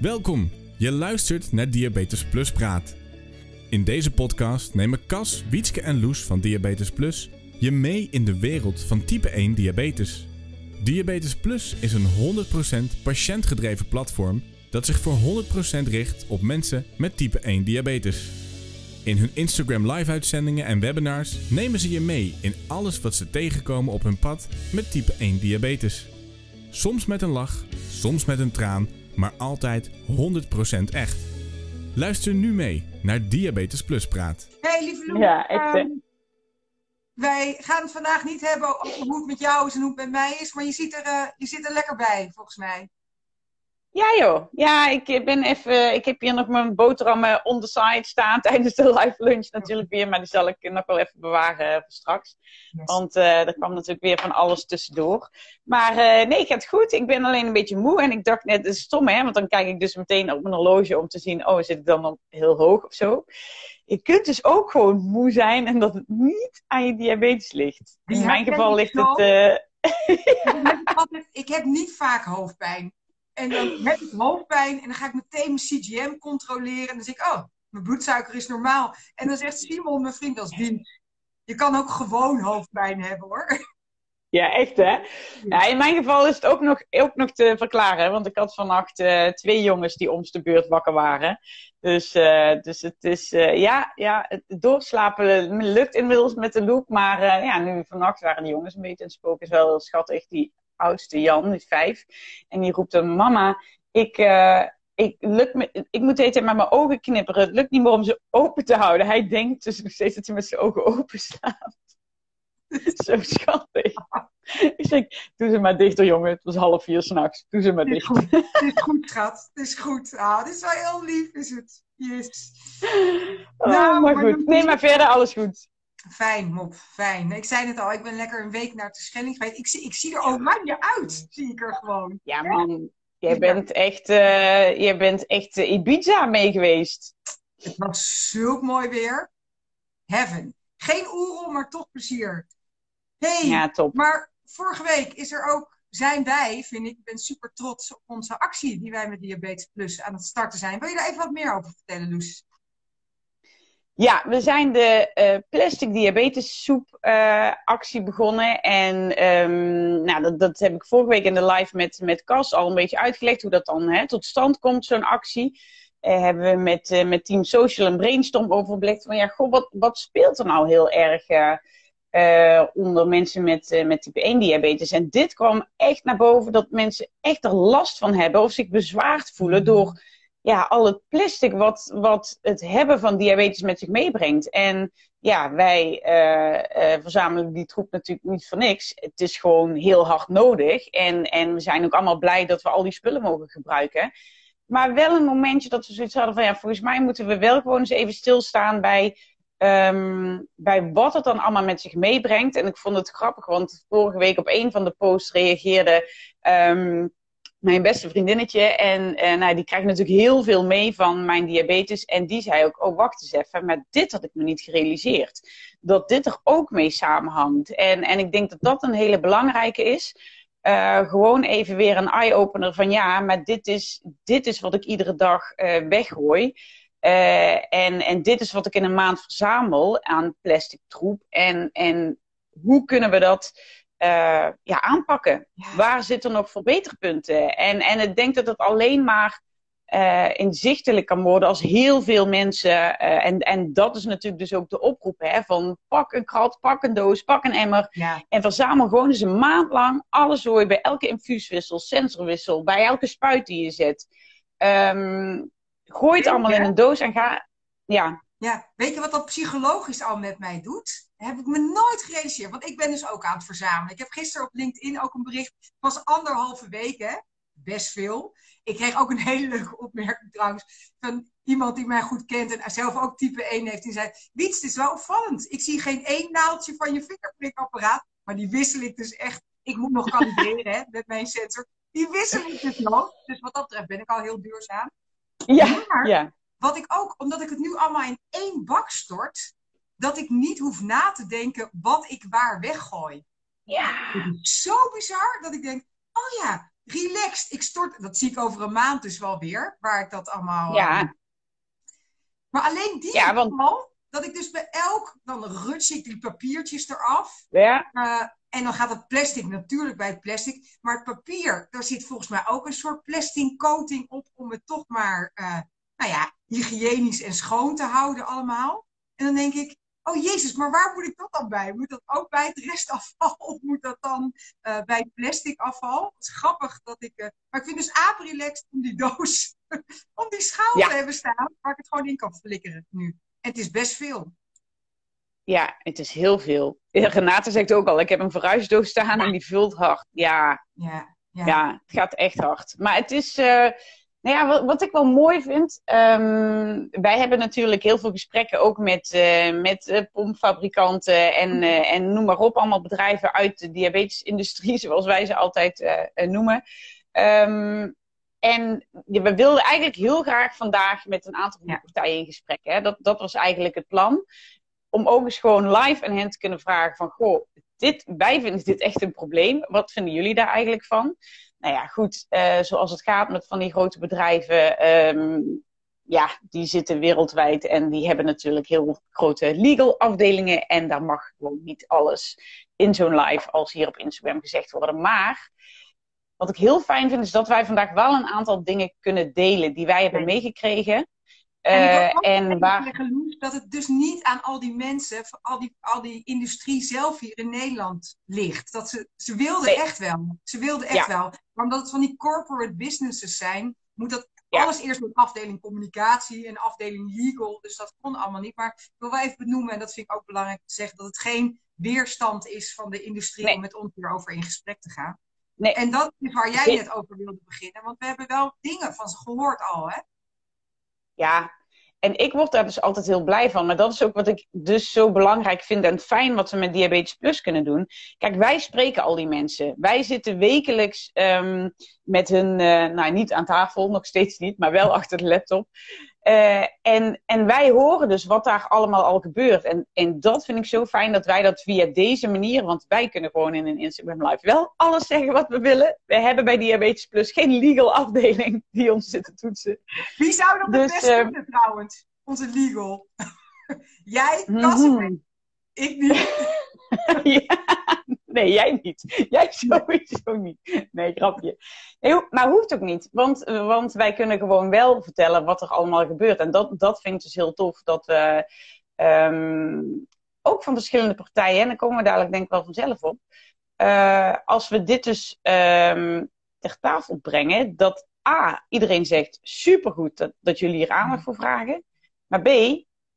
Welkom, je luistert naar Diabetes Plus Praat. In deze podcast nemen Cas, Wietske en Loes van Diabetes Plus je mee in de wereld van type 1 diabetes. Diabetes Plus is een 100% patiëntgedreven platform dat zich voor 100% richt op mensen met type 1 diabetes. In hun Instagram live uitzendingen en webinars nemen ze je mee in alles wat ze tegenkomen op hun pad met type 1 diabetes. Soms met een lach, soms met een traan, maar altijd 100% echt. Luister nu mee naar Diabetes Plus Praat. Hey lieve Loes, Ja, echt, hè? ehm, wij gaan het vandaag niet hebben over hoe het met jou is en hoe het met mij is, maar je, ziet er, eh, je zit er lekker bij, volgens mij. Ja joh, ja, ik ben even, ik heb hier nog mijn boterhammen on the side staan tijdens de live lunch natuurlijk weer, maar die zal ik nog wel even bewaren voor straks. Want eh, er kwam natuurlijk weer van alles tussendoor. Maar eh, nee, gaat goed. Ik ben alleen een beetje moe en ik dacht net, het is stom hè, want dan kijk ik dus meteen op mijn horloge om te zien, oh zit ik dan nog heel hoog of zo. Je kunt dus ook gewoon moe zijn en dat het niet aan je diabetes ligt. In Ja, mijn geval ligt het... eh, Ik heb niet vaak hoofdpijn. En dan heb ik hoofdpijn en dan ga ik meteen mijn CGM controleren. En dan zeg ik, oh, mijn bloedsuiker is normaal. En dan zegt Simon, mijn vriend als dienst, je kan ook gewoon hoofdpijn hebben hoor. Ja, echt hè? Ja, in mijn geval is het ook nog, ook nog te verklaren. Want ik had vannacht eh, twee jongens die om de beurt wakker waren. Dus, eh, dus het is, eh, ja, ja, het doorslapen lukt inmiddels met de loop. Maar ja, nu vannacht waren de jongens een beetje aan het spoken. Is wel heel schattig. Die oudste Jan, die is vijf. En die roept dan, mama, ik... eh, ik, lukt me, ik moet de hele tijd met mijn ogen knipperen. Het lukt niet meer om ze open te houden. Hij denkt dus nog steeds dat hij met zijn ogen open staat. Zo schattig. Ik zeg, doe ze maar dichter, jongen. Het was half vier s'nachts. Doe ze maar dicht. goed, het is goed schat. Het is goed. Ah, dit is wel heel lief, is het. Yes. Oh, Nou, maar maar goed. Nee, maar verder alles goed. Fijn, mop, fijn. Ik zei het al, ik ben lekker een week naar de Schelling geweest. Ik zie, ik zie er oranje uit, zie ik er gewoon. Ja, man. Jij bent echt, eh jij bent echt eh, Ibiza mee geweest. Het was zulk mooi weer. Heaven. Geen oerel, maar toch plezier. hey, Ja, top. maar vorige week is er ook, zijn wij, vind ik, ik ben super trots op onze actie die wij met Diabetes Plus aan het starten zijn. Wil je daar even wat meer over vertellen, Loes? Ja, we zijn de eh, plastic diabetes soep eh, actie begonnen. En ehm, nou, dat, dat heb ik vorige week in de live met, met Cas al een beetje uitgelegd. Hoe dat dan hè, tot stand komt, zo'n actie. Eh, hebben we met, met Team Social een brainstorm overblikd. Van ja, goh, wat, wat speelt er nou heel erg onder mensen met, met type 1 diabetes? En dit kwam echt naar boven dat mensen echt er last van hebben. Of zich bezwaard voelen door ja, al het plastic wat, wat het hebben van diabetes met zich meebrengt. En ja, wij eh, eh, verzamelen die troep natuurlijk niet voor niks. Het is gewoon heel hard nodig. En, en we zijn ook allemaal blij dat we al die spullen mogen gebruiken. Maar wel een momentje dat we zoiets hadden van ja, volgens mij moeten we wel gewoon eens even stilstaan bij, ehm, bij wat het dan allemaal met zich meebrengt. En ik vond het grappig, want vorige week op een van de posts reageerde ehm, mijn beste vriendinnetje. En eh, nou, die krijgt natuurlijk heel veel mee van mijn diabetes. En die zei ook, oh wacht eens even, maar dit had ik me niet gerealiseerd. Dat dit er ook mee samenhangt. En, en ik denk dat dat een hele belangrijke is. Eh, gewoon even weer een eye-opener van ja, maar dit is, dit is wat ik iedere dag eh, weggooi. En, en dit is wat ik in een maand verzamel aan plastic troep. En, en hoe kunnen we dat eh, ja, aanpakken? Ja. Waar zitten nog verbeterpunten? En, en ik denk dat het alleen maar eh, inzichtelijk kan worden als heel veel mensen, eh, en, en dat is natuurlijk dus ook de oproep, hè, van pak een krat, pak een doos, pak een emmer Ja, en verzamel gewoon eens een maand lang alle zooi bij elke infuuswissel, sensorwissel, bij elke spuit die je zet. Ehm, gooi het allemaal in een doos en ga, ja, ja. Weet je wat dat psychologisch al met mij doet? Heb ik me nooit gerealiseerd. Want ik ben dus ook aan het verzamelen. Ik heb gisteren op LinkedIn ook een bericht. Het was anderhalve week, hè? Best veel. Ik kreeg ook een hele leuke opmerking trouwens. Van iemand die mij goed kent en zelf ook type 1 heeft. Die zei: Wiets, het is wel opvallend. Ik zie geen één naaldje van je vingerprikapparaat. Maar die wissel ik dus echt. Ik moet nog kalibreren hè, met mijn sensor. Die wissel ik dus nog. Dus wat dat betreft ben ik al heel duurzaam. ja, Maar ja. wat ik ook, omdat ik het nu allemaal in één bak stort, dat ik niet hoef na te denken wat ik waar weggooi. Ja, zo bizar dat ik denk, oh ja, relaxed. Ik stort, dat zie ik over een maand dus wel weer, waar ik dat allemaal... Ja. eh, maar alleen die Ja, want- geval, dat ik dus bij elk, dan ruts ik die papiertjes eraf. Ja, Eh, en dan gaat het plastic natuurlijk bij het plastic. Maar het papier, daar zit volgens mij ook een soort plastic coating op om het toch maar, eh, nou ja, hygiënisch en schoon te houden allemaal. En dan denk ik, oh jezus, maar waar moet ik dat dan bij? Moet dat ook bij het restafval of moet dat dan eh, bij het plastic afval? Het is grappig dat ik, eh, maar ik vind dus aap-relaxed om die doos, om die schaal Ja. te hebben staan, waar ik het gewoon in kan flikkeren nu. En het is best veel. ja, het is heel veel. Renate zegt ook al, ik heb een verhuisdoos staan en die vult hard. Ja, Ja, ja. ja, het gaat echt hard. Maar het is, eh, nou ja, wat, wat ik wel mooi vind, ehm, wij hebben natuurlijk heel veel gesprekken ook met, eh, met eh, pompfabrikanten en, eh, en noem maar op, allemaal bedrijven uit de diabetesindustrie, zoals wij ze altijd noemen. Ehm, en we wilden eigenlijk heel graag vandaag met een aantal Ja. partijen in gesprek. Hè? Dat, dat was eigenlijk het plan. Om ook eens gewoon live aan hen te kunnen vragen van... Goh, dit, wij vinden dit echt een probleem. Wat vinden jullie daar eigenlijk van? Nou ja, goed, eh, zoals het gaat met van die grote bedrijven... ehm, ja, die zitten wereldwijd en die hebben natuurlijk heel grote legal afdelingen. En daar mag gewoon niet alles in zo'n live als hier op Instagram gezegd worden. Maar wat ik heel fijn vind, is dat wij vandaag wel een aantal dingen kunnen delen die wij hebben meegekregen. En Eh, ook en waar. dat het dus niet aan al die mensen, al die, al die industrie zelf hier in Nederland ligt. Dat ze, ze wilden Nee. echt wel. Ze wilden echt wel. Maar omdat het van die corporate businesses zijn, moet dat Ja. alles eerst een afdeling communicatie en afdeling legal. Dus dat kon allemaal niet. Maar ik wil wel even benoemen, en dat vind ik ook belangrijk te zeggen, dat het geen weerstand is van de industrie Nee. om met ons hierover in gesprek te gaan. Nee. En dat is waar jij net over wilde beginnen. Want we hebben wel dingen van ze gehoord al, hè? Ja, en ik word daar dus altijd heel blij van. Maar dat is ook wat ik dus zo belangrijk vind en fijn wat we met Diabetes Plus kunnen doen. Kijk, wij spreken al die mensen. Wij zitten wekelijks ehm, met hun, eh, nou niet aan tafel, nog steeds niet, maar wel achter de laptop. Eh, en, en wij horen dus wat daar allemaal al gebeurt. En, en dat vind ik zo fijn dat wij dat via deze manier, want wij kunnen gewoon in een Instagram Live wel alles zeggen wat we willen. We hebben bij Diabetes Plus geen legal afdeling die ons zit te toetsen. Wie zou dat Dus, het best eh, kunnen trouwens? Onze legal. Jij, Mhm. ik niet. Ja. Nee, jij niet. Jij sowieso niet. Nee, grapje. Nee, maar hoeft ook niet. Want, want wij kunnen gewoon wel vertellen wat er allemaal gebeurt. En dat, dat vind ik dus heel tof. Dat we ehm, ook van verschillende partijen, en daar komen we dadelijk denk ik wel vanzelf op. eh, als we dit dus ehm, ter tafel brengen, dat A, iedereen zegt supergoed dat, dat jullie hier aandacht voor vragen. Maar B,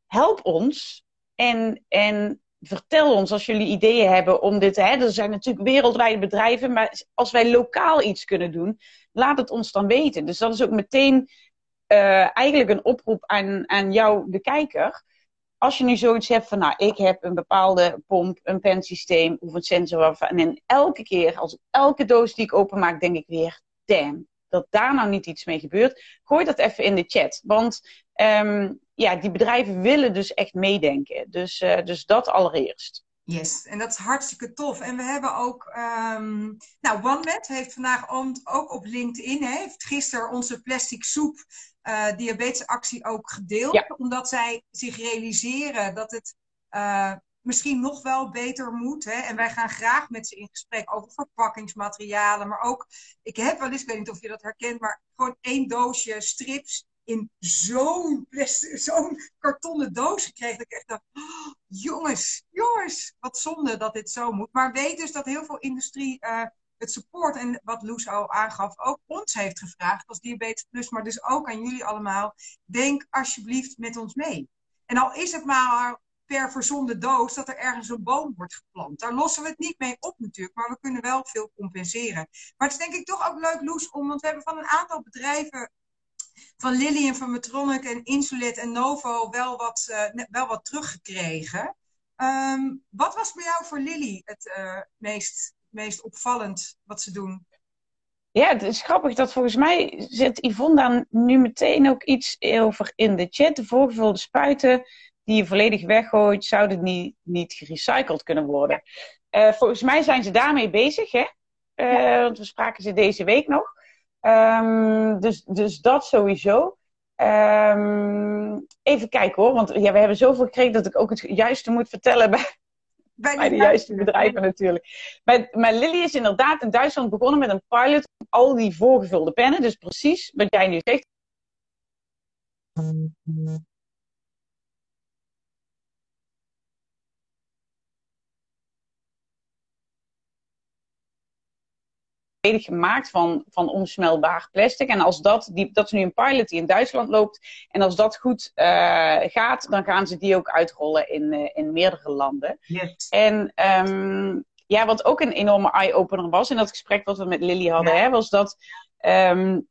help ons en, en vertel ons als jullie ideeën hebben om dit. Hè, er zijn natuurlijk wereldwijde bedrijven, maar als wij lokaal iets kunnen doen, laat het ons dan weten. Dus dat is ook meteen eh, eigenlijk een oproep aan, aan jou, de kijker. Als je nu zoiets hebt van, nou, ik heb een bepaalde pomp, een pensysteem of een sensor. En elke keer, als elke doos die ik openmaak, denk ik weer, damn, dat daar nou niet iets mee gebeurt. Gooi dat even in de chat. Want ehm, ja, die bedrijven willen dus echt meedenken. Dus, eh, dus dat allereerst. Yes, en dat is hartstikke tof. En we hebben ook, ehm nou, OneMed heeft vandaag ook op LinkedIn, hè, heeft gisteren onze plastic soep eh diabetesactie ook gedeeld. Ja. Omdat zij zich realiseren dat het eh, misschien nog wel beter moet. Hè? En wij gaan graag met ze in gesprek over verpakkingsmaterialen. Maar ook, ik heb wel eens, ik weet niet of je dat herkent, maar gewoon één doosje strips in zo'n zo'n kartonnen doos gekregen. Dat ik echt dacht, "Oh, jongens, jongens, wat zonde dat dit zo moet. Maar weet dus dat heel veel industrie eh, het support en wat Loes al aangaf, ook ons heeft gevraagd als Diabetes Plus, maar dus ook aan jullie allemaal. Denk alsjeblieft met ons mee. En al is het maar per verzonde doos dat er ergens een boom wordt geplant. Daar lossen we het niet mee op natuurlijk, maar we kunnen wel veel compenseren. Maar het is denk ik toch ook leuk, Loes, om, want we hebben van een aantal bedrijven van Lilly en van Metronic en Insulet en Novo wel wat, eh, wel wat teruggekregen. Ehm, wat was bij jou voor Lilly het eh, meest, meest opvallend wat ze doen? Ja, het is grappig dat volgens mij zet Yvonne daar nu meteen ook iets over in de chat. De voorgevulde spuiten die je volledig weggooit, zouden niet, niet gerecycled kunnen worden. Eh, volgens mij zijn ze daarmee bezig, hè? Uh, want we spraken ze deze week nog. Um, dus, dus dat sowieso. Um, even kijken hoor, want ja, we hebben zoveel gekregen dat ik ook het juiste moet vertellen bij, bij, bij de juiste bedrijven natuurlijk. Bij, maar Lily is inderdaad in Duitsland begonnen met een pilot op al die voorgevulde pennen. Dus precies wat jij nu zegt. Gemaakt van, van onsmeltbaar plastic. En als dat, die, dat is nu een pilot die in Duitsland loopt. En als dat goed uh, gaat, dan gaan ze die ook uitrollen in, uh, in meerdere landen. Yes. En um, ja, wat ook een enorme eye-opener was in dat gesprek wat we met Lily hadden, ja. hè, was dat um,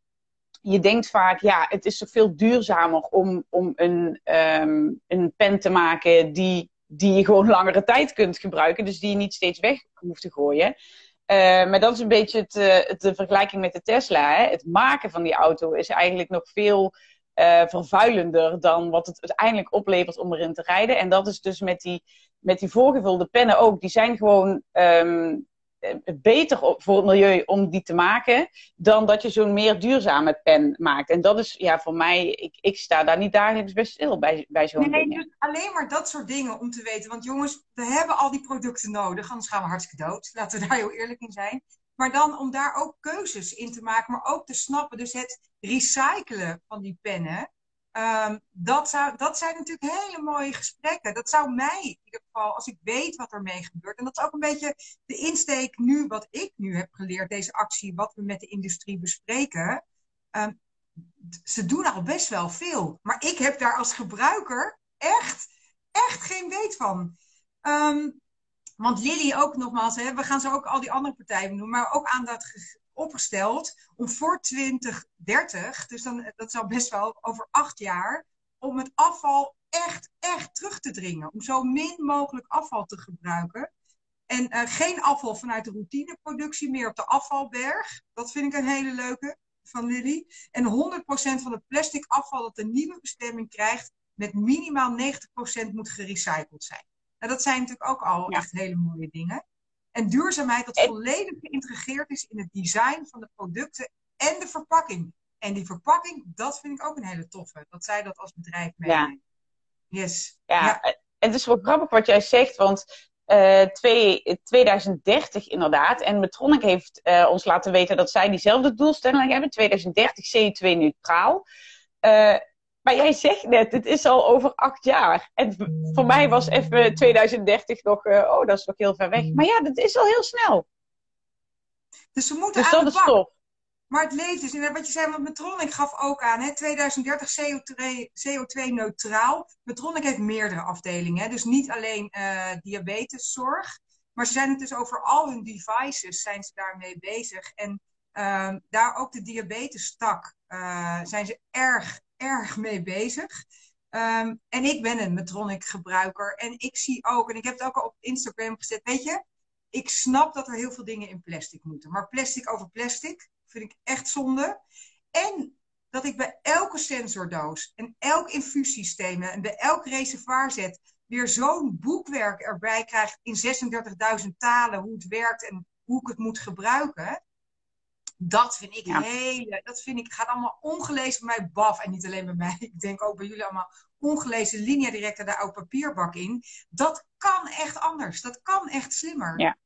je denkt vaak, ja, het is zoveel duurzamer om, om een, um, een pen te maken die, die je gewoon langere tijd kunt gebruiken. Dus die je niet steeds weg hoeft te gooien. Uh, maar dat is een beetje het, uh, de vergelijking met de Tesla. Hè? Het maken van die auto is eigenlijk nog veel uh, vervuilender dan wat het uiteindelijk oplevert om erin te rijden. En dat is dus met die, met die voorgevulde pennen ook. Die zijn gewoon um, beter voor het milieu om die te maken dan dat je zo'n meer duurzame pen maakt. En dat is ja, voor mij, ik, ik sta daar niet dagelijks bij stil bij, bij zo'n nee, dingen. Dus alleen maar dat soort dingen om te weten. Want jongens, we hebben al die producten nodig, anders gaan we hartstikke dood. Laten we daar heel eerlijk in zijn. Maar dan om daar ook keuzes in te maken, maar ook te snappen. Dus het recyclen van die pennen. Um, dat, zou, dat zijn natuurlijk hele mooie gesprekken. Dat zou mij in ieder geval, als ik weet wat er mee gebeurt. En dat is ook een beetje de insteek nu, wat ik nu heb geleerd, deze actie, wat we met de industrie bespreken. Um, ze doen al best wel veel. Maar ik heb daar als gebruiker echt, echt geen weet van. Um, want Lily ook nogmaals, hè, we gaan zo ook al die andere partijen noemen, maar ook aan dat opgesteld om voor 2030, dus dan, dat zal best wel over acht jaar, om het afval echt, echt terug te dringen. Om zo min mogelijk afval te gebruiken. En uh, geen afval vanuit de routineproductie, meer op de afvalberg. Dat vind ik een hele leuke van Lily. En 100% van het plastic afval dat een nieuwe bestemming krijgt, met minimaal 90% moet gerecycled zijn. Nou, dat zijn natuurlijk ook al ja. echt hele mooie dingen. En duurzaamheid dat volledig geïntegreerd is in het design van de producten en de verpakking. En die verpakking, dat vind ik ook een hele toffe. Dat zij dat als bedrijf meenemen. Ja. Yes. Ja, ja, het is wel grappig wat jij zegt, want uh, twee, 2030 inderdaad. En Metronic heeft uh, ons laten weten dat zij diezelfde doelstelling hebben. 2030 CO2-neutraal. Uh, maar jij zegt net, het is al over acht jaar. En voor mij was even 2030 nog, uh, oh, dat is nog heel ver weg. Maar ja, dat is al heel snel. Dus we moeten dus aan dat de is. Maar het leeft dus. En wat je zei, want Metronic gaf ook aan, hè, 2030 CO2-neutraal. Metronic heeft meerdere afdelingen. Hè, dus niet alleen uh, diabeteszorg. Maar ze zijn het dus over al hun devices zijn ze daarmee bezig. En uh, daar ook de diabetestak uh, zijn ze erg erg mee bezig. Um, en ik ben een Metronic gebruiker. En ik zie ook, en ik heb het ook al op Instagram gezet, weet je, ik snap dat er heel veel dingen in plastic moeten. Maar plastic over plastic vind ik echt zonde. En dat ik bij elke sensordoos en elk infuussysteem en bij elk reservoirzet weer zo'n boekwerk erbij krijg in 36.000 talen hoe het werkt en hoe ik het moet gebruiken. Dat vind ik ja. hele, dat vind ik, gaat allemaal ongelezen bij mij baf. En niet alleen bij mij, ik denk ook bij jullie allemaal ongelezen linea directa daar ook papierbak in. Dat kan echt anders. Dat kan echt slimmer. Ja.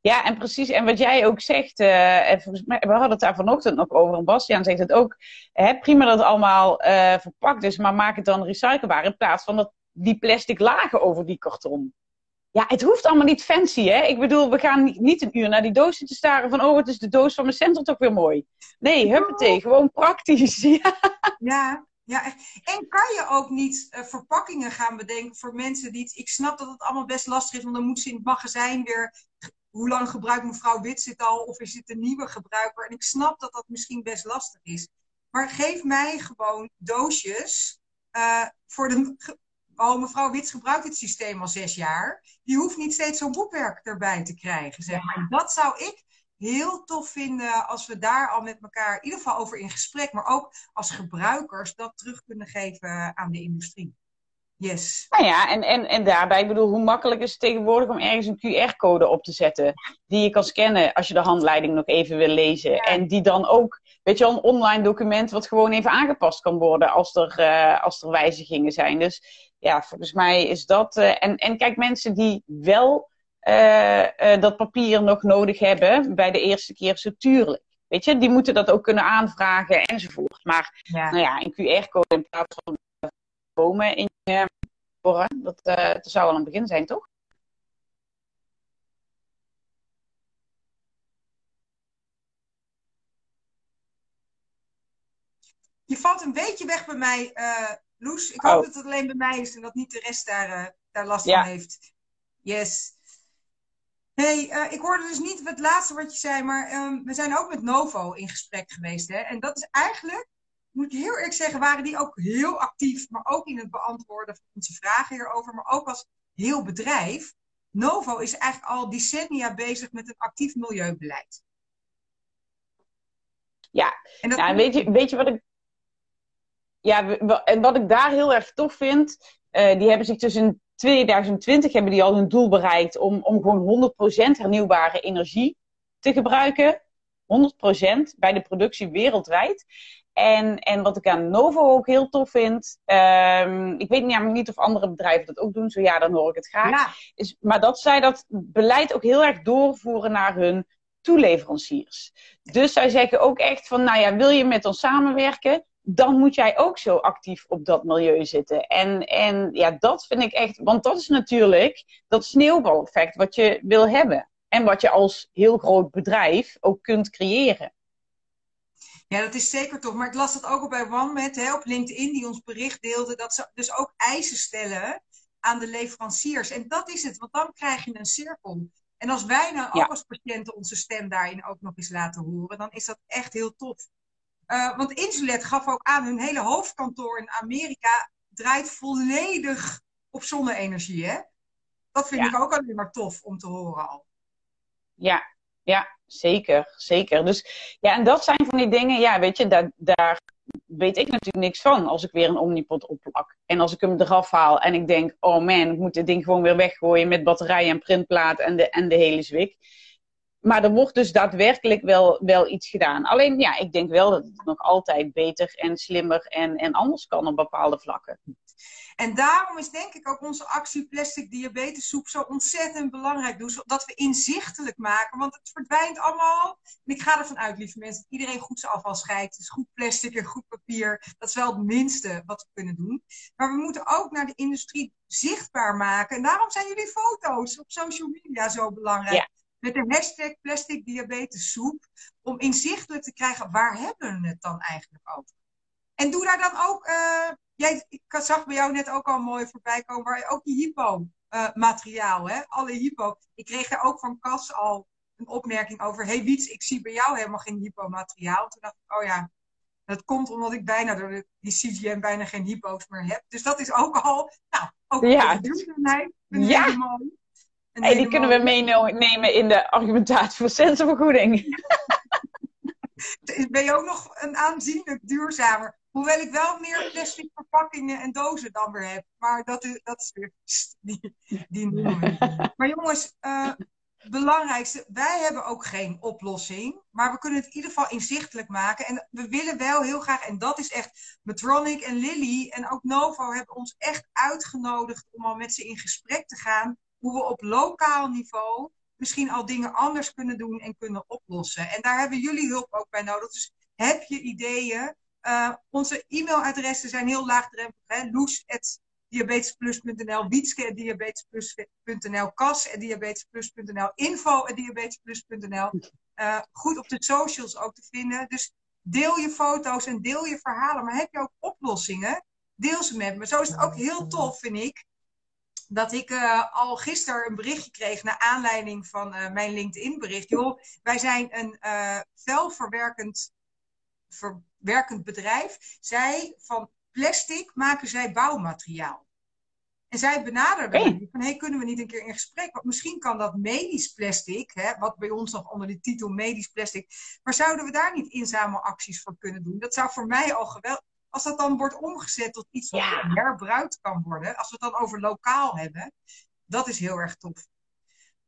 Ja, en precies. En wat jij ook zegt, uh, en volgens mij, we hadden het daar vanochtend nog over. En Bastiaan zegt het ook. Hè, prima dat het allemaal uh, verpakt is, maar maak het dan recyclebaar. In plaats van dat, die plastic lagen over die karton. Ja, het hoeft allemaal niet fancy, hè? Ik bedoel, we gaan niet een uur naar die doos te staren van... oh, het is de doos van mijn sensor toch weer mooi. Nee, huppatee, gewoon praktisch. Ja. ja, ja. En kan je ook niet uh, verpakkingen gaan bedenken voor mensen die... Ik snap dat het allemaal best lastig is, want dan moet ze in het magazijn weer... Hoe lang gebruikt mevrouw Wit zit al? Of is het een nieuwe gebruiker? En ik snap dat dat misschien best lastig is. Maar geef mij gewoon doosjes... Uh, voor de oh, mevrouw Wits gebruikt het systeem al zes jaar. Die hoeft niet steeds zo'n boekwerk erbij te krijgen. Zeg maar. Dat zou ik heel tof vinden als we daar al met elkaar in ieder geval over in gesprek, maar ook als gebruikers dat terug kunnen geven aan de industrie. Yes. Nou ja, en, en, en daarbij, ik bedoel, hoe makkelijk is het tegenwoordig om ergens een QR-code op te zetten. Die je kan scannen als je de handleiding nog even wil lezen. En die dan ook, weet je wel, een online document wat gewoon even aangepast kan worden als er, uh, als er wijzigingen zijn. Dus ja, volgens mij is dat. Uh, en, en kijk, mensen die wel uh, dat papier nog nodig hebben bij de eerste keer, zo tuurlijk. Weet je, die moeten dat ook kunnen aanvragen enzovoort. Maar ja. nou ja, een QR-code in plaats van bomen in je dat, dat zou al een begin zijn, toch? Je valt een beetje weg bij mij, uh, Loes. Ik hoop oh. dat het alleen bij mij is en dat niet de rest daar, uh, daar last ja. van heeft. Yes. hey, uh, ik hoorde dus niet het laatste wat je zei, maar um, we zijn ook met Novo in gesprek geweest. Hè? En dat is eigenlijk moet ik heel eerlijk zeggen, waren die ook heel actief, maar ook in het beantwoorden van onze vragen hierover, maar ook als heel bedrijf. Novo is eigenlijk al decennia bezig met een actief milieubeleid. Ja, en dat ja, weet, je, weet je wat ik. Ja, en wat ik daar heel erg tof vind, uh, die hebben zich dus in 2020 hebben die al hun doel bereikt om, om gewoon 100% hernieuwbare energie te gebruiken. 100% bij de productie wereldwijd. En, en wat ik aan Novo ook heel tof vind, um, ik weet namelijk niet of andere bedrijven dat ook doen, zo ja, dan hoor ik het graag. Ja. Is, maar dat zij dat beleid ook heel erg doorvoeren naar hun toeleveranciers. Dus zij zeggen ook echt van, nou ja, wil je met ons samenwerken, dan moet jij ook zo actief op dat milieu zitten. En, en ja, dat vind ik echt, want dat is natuurlijk dat sneeuwbaleffect wat je wil hebben. En wat je als heel groot bedrijf ook kunt creëren. Ja, dat is zeker toch. Maar ik las dat ook al bij OneMed hè, op LinkedIn, die ons bericht deelde, dat ze dus ook eisen stellen aan de leveranciers. En dat is het, want dan krijg je een cirkel. En als wij nou ook als patiënten onze stem daarin ook nog eens laten horen, dan is dat echt heel tof. Uh, want Insulet gaf ook aan, hun hele hoofdkantoor in Amerika draait volledig op zonne-energie. Hè? Dat vind ja. ik ook alleen maar tof om te horen al. Ja, ja, zeker, zeker. Dus ja, en dat zijn van die dingen, ja, weet je, daar, daar weet ik natuurlijk niks van als ik weer een omnipot opplak. En als ik hem eraf haal en ik denk, oh man, ik moet dit ding gewoon weer weggooien met batterij en printplaat en de, en de hele zwik. Maar er wordt dus daadwerkelijk wel, wel iets gedaan. Alleen ja, ik denk wel dat het nog altijd beter en slimmer en, en anders kan op bepaalde vlakken. En daarom is denk ik ook onze actie Plastic Diabetessoep zo ontzettend belangrijk. Dus dat we inzichtelijk maken, want het verdwijnt allemaal. En ik ga ervan uit, lieve mensen, dat iedereen goed zijn afval scheidt. Dus goed plastic en goed papier. Dat is wel het minste wat we kunnen doen. Maar we moeten ook naar de industrie zichtbaar maken. En daarom zijn jullie foto's op social media zo belangrijk. Met de hashtag Plastic Diabetessoep. Om inzichtelijk te krijgen, waar hebben we het dan eigenlijk over? En doe daar dan ook... Uh, Jij, ik zag bij jou net ook al mooi voorbij komen, waar ook die hypo-materiaal, uh, hè? alle hypo. Ik kreeg er ook van Cas al een opmerking over. hey Wiets, ik zie bij jou helemaal geen hypo-materiaal. Toen dacht ik, oh ja, dat komt omdat ik bijna door de, die CGM bijna geen hypo's meer heb. Dus dat is ook al, nou, ook ja. duurzaamheid. Ja. Mooi. Hey, die kunnen we meenemen in de argumentatie voor sensorvergoeding. ben je ook nog een aanzienlijk duurzamer. Hoewel ik wel meer plastic verpakkingen en dozen dan weer heb. Maar dat is, dat is weer die, die noemen Maar jongens, uh, belangrijkste, wij hebben ook geen oplossing. Maar we kunnen het in ieder geval inzichtelijk maken. En we willen wel heel graag, en dat is echt, Metronic en Lily en ook Novo hebben ons echt uitgenodigd om al met ze in gesprek te gaan. Hoe we op lokaal niveau misschien al dingen anders kunnen doen en kunnen oplossen. En daar hebben jullie hulp ook bij nodig. Dus heb je ideeën? Uh, onze e-mailadressen zijn heel laagdrempelig. Loes.diabetesplus.nl, Wietske.diabetesplus.nl, Kas.diabetesplus.nl, info.diabetesplus.nl. Uh, goed op de socials ook te vinden. Dus deel je foto's en deel je verhalen. Maar heb je ook oplossingen? Deel ze met me. Zo is het ook heel tof, vind ik. Dat ik uh, al gisteren een berichtje kreeg naar aanleiding van uh, mijn LinkedIn-bericht. Joh, wij zijn een uh, velverwerkend verwerkend bedrijf. Zij van plastic maken zij bouwmateriaal. En zij benaderden hey. me van, hey, kunnen we niet een keer in gesprek? Want misschien kan dat medisch plastic, hè, wat bij ons nog onder de titel medisch plastic, maar zouden we daar niet inzamelacties voor kunnen doen? Dat zou voor mij al geweldig als dat dan wordt omgezet tot iets wat Ja. herbruikt kan worden, als we het dan over lokaal hebben, dat is heel erg tof.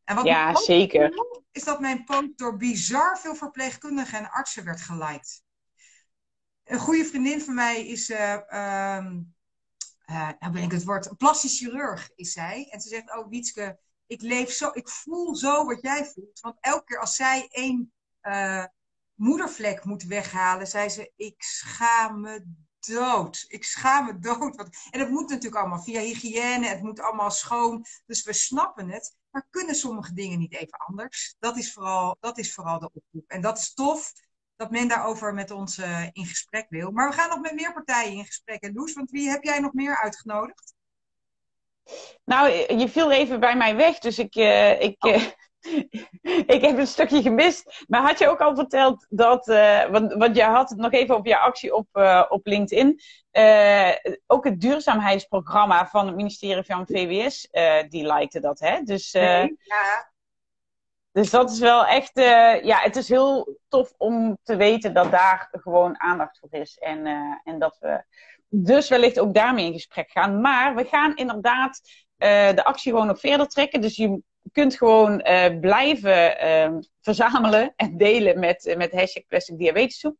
En wat Ja, zeker. is dat mijn post door bizar veel verpleegkundigen en artsen werd geliked. Een goede vriendin van mij is, eh, nou ben ik het woord, een plastisch chirurg is zij. En ze zegt, oh Wietske, ik leef zo, ik voel zo wat jij voelt. Want elke keer als zij één eh, moedervlek moet weghalen, zei ze, ik schaam me dood. Ik schaam me dood. En het moet natuurlijk allemaal via hygiëne, het moet allemaal schoon. Dus we snappen het. Maar kunnen sommige dingen niet even anders? Dat is vooral, dat is vooral de oproep. En dat is tof dat men daarover met ons eh, in gesprek wil. Maar we gaan nog met meer partijen in gesprek. En Loes, want wie heb jij nog meer uitgenodigd? Nou, je viel even bij mij weg, dus ik, eh, ik, Oh. ik heb een stukje gemist. Maar had je ook al verteld dat, eh, want, want je had het nog even op je actie op, eh, op LinkedIn, eh, ook het duurzaamheidsprogramma van het ministerie van VWS, die likte dat, hè? Dus, Nee? Ja, dus dat is wel echt, ja, het is heel tof om te weten dat daar gewoon aandacht voor is. En, en dat we dus wellicht ook daarmee in gesprek gaan. Maar we gaan inderdaad de actie gewoon nog verder trekken. Dus je kunt gewoon eh, blijven eh, verzamelen en delen met, met hashtag Plastic Diabetessoep.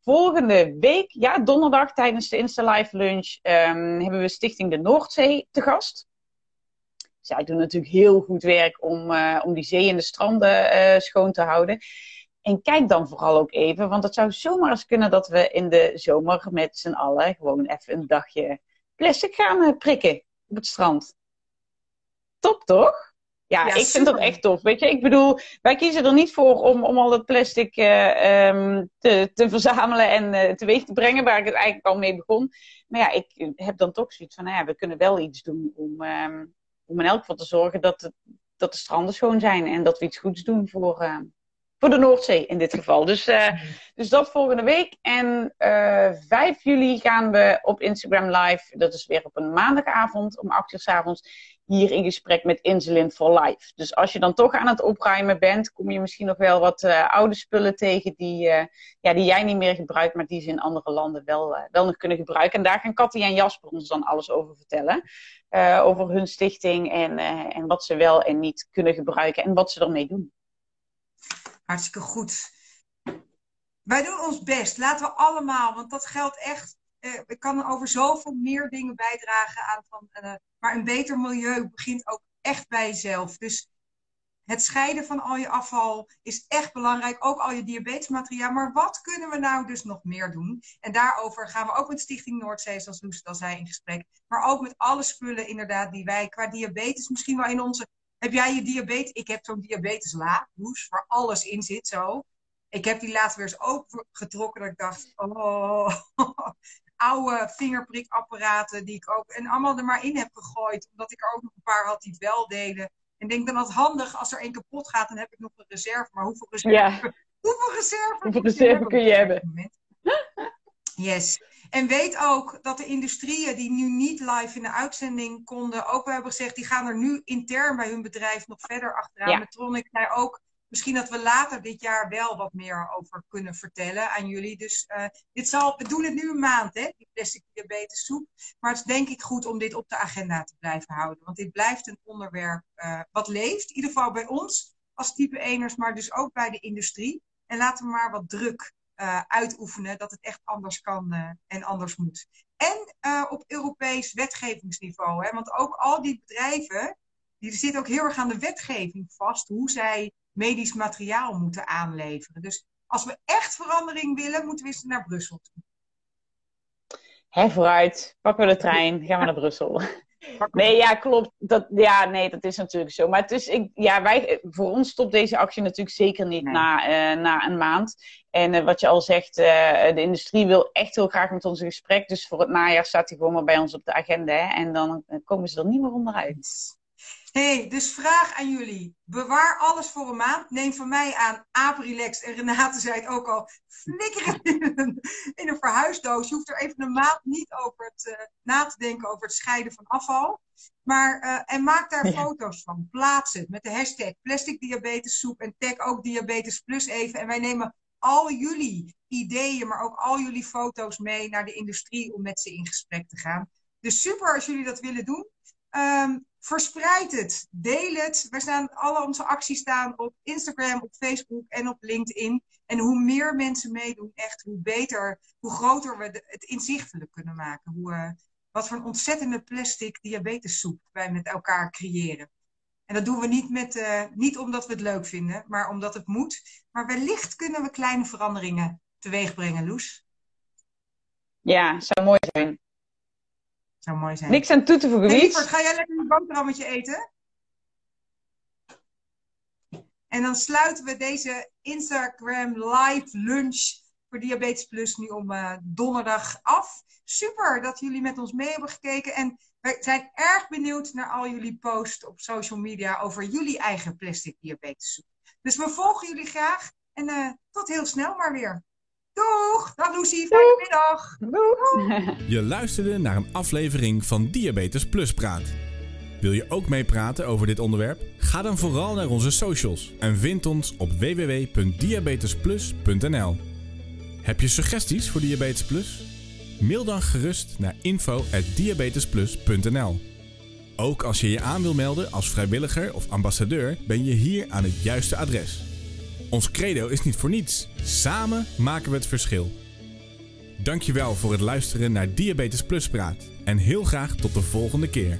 Volgende week, ja, donderdag tijdens de Insta Live Lunch, ehm, hebben we Stichting de Noordzee te gast. Zij doen natuurlijk heel goed werk om, eh, om die zee en de stranden eh, schoon te houden. En kijk dan vooral ook even, want het zou zomaar eens kunnen dat we in de zomer met z'n allen gewoon even een dagje plastic gaan eh, prikken op het strand. Top toch? Ja, Ja, ik vind dat echt tof. Weet je, ik bedoel, wij kiezen er niet voor om, om al het plastic eh, ehm, te, te verzamelen en eh, teweeg te brengen, waar ik het eigenlijk al mee begon. Maar ja, ik heb dan toch zoiets van, nou ja, we kunnen wel iets doen om, ehm, om in elk geval te zorgen dat, het, dat de stranden schoon zijn en dat we iets goeds doen voor, eh, voor de Noordzee in dit geval. Dus, dus dat volgende week. En eh 5 juli gaan we op Instagram live. Dat is weer op een maandagavond om 8 uur s avonds. Hier in gesprek met Insulin for Life. Dus als je dan toch aan het opruimen bent, kom je misschien nog wel wat eh, oude spullen tegen die, eh, ja, die jij niet meer gebruikt, maar die ze in andere landen wel, eh, wel nog kunnen gebruiken. En daar gaan Katty en Jasper ons dan alles over vertellen. Over hun stichting en, en wat ze wel en niet kunnen gebruiken en wat ze ermee doen. hartstikke goed. Wij doen ons best. Laten we allemaal, want dat geldt echt. Eh, ik kan over zoveel meer dingen bijdragen aan van. eh, maar een beter milieu begint ook echt bij jezelf. Dus het scheiden van al je afval is echt belangrijk. Ook al je diabetesmateriaal. Maar wat kunnen we nou dus nog meer doen? En daarover gaan we ook met Stichting Noordzee, zoals Loes al zei, in gesprek. Maar ook met alle spullen inderdaad die wij qua diabetes misschien wel in onze... Heb jij je diabetes? Ik heb zo'n diabetesla, Loes, waar alles in zit zo. Ik heb die laatst weer eens opengetrokken dat ik dacht, oh, oude vingerprikapparaten die ik ook... En allemaal er maar in heb gegooid, omdat ik er ook nog een paar had die het wel deden. En denk dan dat handig, als er één kapot gaat, dan heb ik nog een reserve. Maar hoeveel reserve, Ja, hoeveel reserve, Hoeveel reserve kun je hebben? Yes. En weet ook dat de industrieën die nu niet live in de uitzending konden, ook wel hebben gezegd, die gaan er nu intern bij hun bedrijf nog verder achteraan. Ja. Metronic zei ook, misschien dat we later dit jaar wel wat meer over kunnen vertellen aan jullie. Dus eh, dit zal, we doen het nu een maand, hè, die plastic diabetes soep. Maar het is denk ik goed om dit op de agenda te blijven houden. Want dit blijft een onderwerp eh, wat leeft, in ieder geval bij ons als type eners, maar dus ook bij de industrie. En laten we maar wat druk eh, uitoefenen dat het echt anders kan en anders moet. En op Europees wetgevingsniveau. Hè? Want ook al die bedrijven, die zitten ook heel erg aan de wetgeving vast, hoe zij medisch materiaal moeten aanleveren. Dus als we echt verandering willen, moeten we eens naar Brussel toe. Hè, vooruit. Pakken we de trein, gaan we naar Brussel. Nee, ja, klopt. Dat, ja, nee, dat is natuurlijk zo. Maar het is, ik, ja, wij, voor ons stopt deze actie natuurlijk zeker niet Nee. na, eh, na een maand. En eh, wat je al zegt, eh, de industrie wil echt heel graag met ons in gesprek. Dus voor het najaar staat hij gewoon maar bij ons op de agenda. Hè? En dan komen ze er niet meer onderuit. Hey, dus vraag aan jullie. Bewaar alles voor een maand. Neem van mij aan Aprilex. En Renate zei het ook al. Flikker het in een, in een verhuisdoos. Je hoeft er even een maand niet over het, eh, na te denken over het scheiden van afval. Maar, eh, en maak daar Ja. foto's van. Plaats het met de hashtag plastic diabetes soep. En tag ook diabetes plus even. En wij nemen al jullie ideeën, maar ook al jullie foto's mee naar de industrie om met ze in gesprek te gaan. Dus super als jullie dat willen doen. Ehm, verspreid het, deel het. Wij staan, alle onze acties staan op Instagram, op Facebook en op LinkedIn. En hoe meer mensen meedoen, echt, hoe beter, hoe groter we het inzichtelijk kunnen maken. Hoe, uh, wat voor een ontzettende plastic diabetessoep wij met elkaar creëren. En dat doen we niet, met, uh, niet omdat we het leuk vinden, maar omdat het moet. Maar wellicht kunnen we kleine veranderingen teweeg brengen, Loes. Ja, zou mooi zijn. Zou mooi zijn. Niks aan toe te voegen, hey, ga jij lekker een boterhammetje eten? En dan sluiten we deze Instagram live lunch voor Diabetes Plus nu om uh, donderdag af. Super dat jullie met ons mee hebben gekeken. En we zijn erg benieuwd naar al jullie posts op social media over jullie eigen plastic diabetessoep. Dus we volgen jullie graag. En uh, tot heel snel maar weer. Doeg! Dag Lucie, fijne middag! Doeg! Je luisterde naar een aflevering van Diabetes Plus Praat. Wil je ook meepraten over dit onderwerp? Ga dan vooral naar onze socials en vind ons op www.diabetesplus.nl. Heb je suggesties voor Diabetes Plus? Mail dan gerust naar info@diabetesplus.nl. Ook als je je aan wil melden als vrijwilliger of ambassadeur, ben je hier aan het juiste adres. Ons credo is niet voor niets. Samen maken we het verschil. Dankjewel voor het luisteren naar Diabetes Plus Praat en heel graag tot de volgende keer.